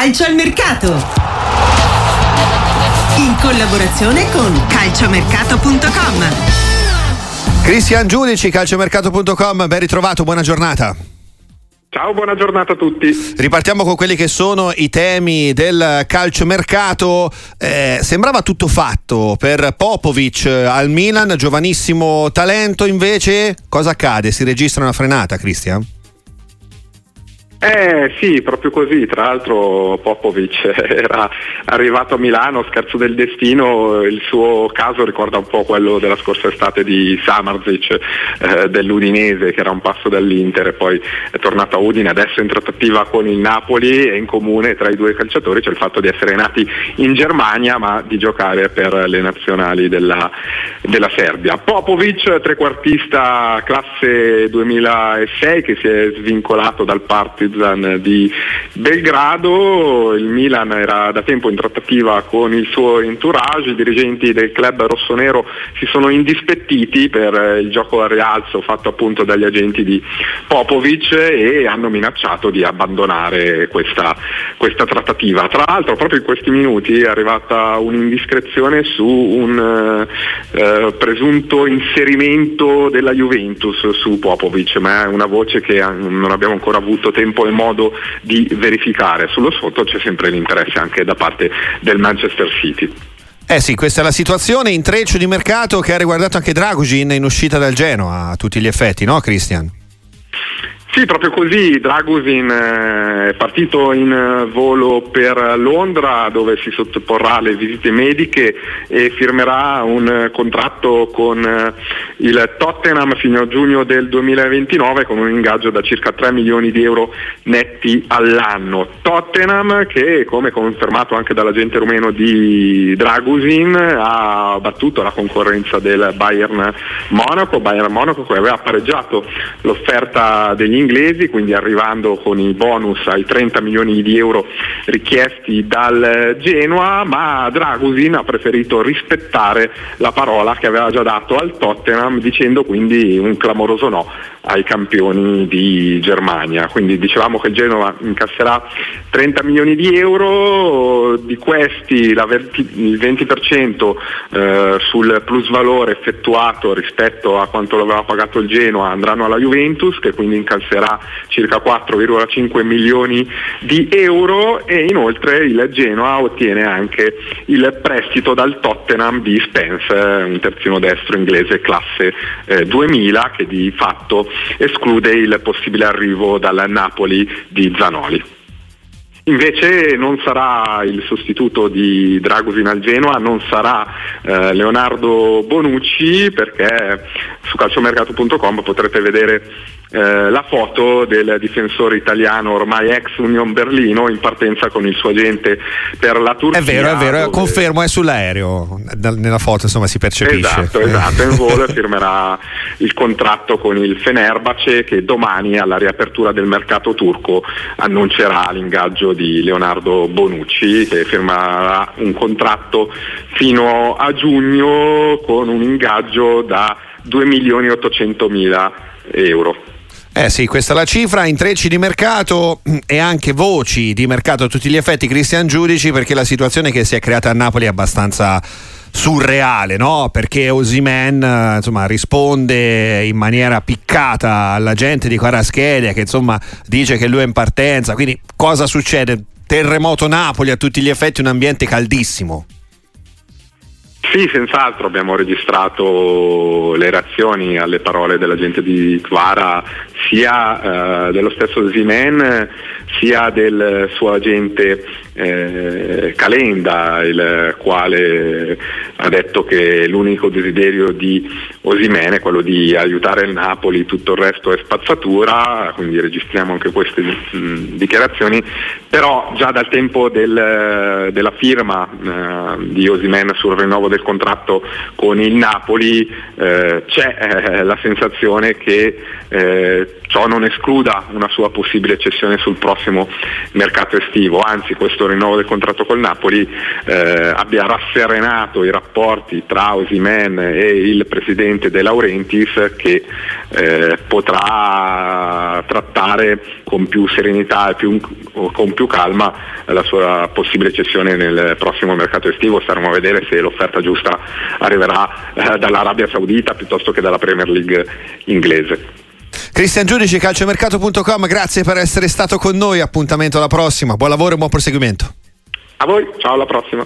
Calcio al mercato. In collaborazione con calciomercato.com. Cristian Giudici, calciomercato.com, ben ritrovato, buona giornata. Ciao, buona giornata a tutti. Ripartiamo con quelli che sono i temi del calciomercato. Eh, sembrava tutto fatto per Popovic al Milan, giovanissimo talento, invece cosa accade? Si registra una frenata, Cristian? Eh sì, proprio così, tra l'altro Popovic era arrivato a Milano, scherzo del destino, il suo caso ricorda un po' quello della scorsa estate di Samarzic eh, dell'Udinese che era un passo dall'Inter e poi è tornato a Udine, adesso è in trattativa con il Napoli e in comune tra i due calciatori c'è il fatto di essere nati in Germania ma di giocare per le nazionali della, della Serbia. Popovic, trequartista classe 2006 che si è svincolato dal Partizan Partizan di Belgrado, il Milan era da tempo in trattativa con il suo entourage, i dirigenti del club rossonero si sono indispettiti per il gioco al rialzo fatto appunto dagli agenti di Popovic e hanno minacciato di abbandonare questa, questa trattativa. Tra l'altro proprio in questi minuti è arrivata un'indiscrezione su un eh, presunto inserimento della Juventus su Popovic, ma è una voce che non abbiamo ancora avuto tempo tempo e modo di verificare. Sullo sfondo c'è sempre l'interesse anche da parte del Manchester City. Eh sì, questa è la situazione, intreccio di mercato che ha riguardato anche Dragogin in uscita dal Genoa a tutti gli effetti, no Cristian? Sì, proprio così. Dragusin eh, è partito in eh, volo per Londra dove si sottoporrà alle visite mediche e firmerà un eh, contratto con il Tottenham fino a giugno del 2029 con un ingaggio da circa 3 milioni di euro netti all'anno. Tottenham che, come confermato anche dall'agente rumeno di Dragusin, ha battuto la concorrenza del Bayern Monaco, Bayern Monaco che aveva pareggiato l'offerta degli inglesi, quindi arrivando con i bonus ai 30 milioni di euro richiesti dal Genoa, ma Dragusin ha preferito rispettare la parola che aveva già dato al Tottenham dicendo quindi un clamoroso no ai campioni di Germania. Quindi dicevamo che Genova incasserà 30 milioni di euro, di questi il 20% eh, sul plusvalore effettuato rispetto a quanto l'aveva pagato il Genoa andranno alla Juventus che quindi incasserà circa 4,5 milioni di euro e inoltre il Genoa ottiene anche il prestito dal Tottenham di Spence, un terzino destro inglese classe eh, 2000 che di fatto esclude il possibile arrivo dal Napoli di Zanoli. Invece non sarà il sostituto di Dragusin al Genoa, non sarà eh, Leonardo Bonucci perché su calciomercato.com potrete vedere eh, la foto del difensore italiano ormai ex Union Berlino in partenza con il suo agente per la Turchia. È vero, è vero, dove... confermo, è sull'aereo, nella foto insomma si percepisce. Esatto, esatto, in volo firmerà il contratto con il Fenerbahce che domani alla riapertura del mercato turco annuncerà l'ingaggio di Leonardo Bonucci che firmerà un contratto fino a giugno con un ingaggio da 2 milioni e 800 mila euro. Eh sì, questa è la cifra, intrecci di mercato e anche voci di mercato a tutti gli effetti, Cristian Giudici, perché la situazione che si è creata a Napoli è abbastanza surreale, no? Perché Osimen insomma, risponde in maniera piccata alla gente di Quaraschelia che insomma dice che lui è in partenza, quindi cosa succede? Terremoto Napoli a tutti gli effetti, un ambiente caldissimo. Sì, senz'altro abbiamo registrato le reazioni alle parole della gente di Kvara, sia eh, dello stesso Zimen sia del suo agente eh, Calenda, il quale ha detto che l'unico desiderio di Osimene è quello di aiutare il Napoli, tutto il resto è spazzatura, quindi registriamo anche queste mh, dichiarazioni, però già dal tempo del, della firma eh, di Osimene sul rinnovo del contratto con il Napoli eh, c'è eh, la sensazione che eh, ciò non escluda una sua possibile cessione sul prossimo mercato estivo, anzi questo rinnovo del contratto col Napoli eh, abbia rasserenato i rapporti tra Osimen e il presidente De Laurentiis che eh, potrà trattare con più serenità e più, con più calma la sua possibile cessione nel prossimo mercato estivo. Staremo a vedere se l'offerta giusta arriverà eh, dall'Arabia Saudita piuttosto che dalla Premier League inglese. Cristian Giudici, calciomercato.com, grazie per essere stato con noi. Appuntamento alla prossima. Buon lavoro e buon proseguimento. A voi, ciao alla prossima.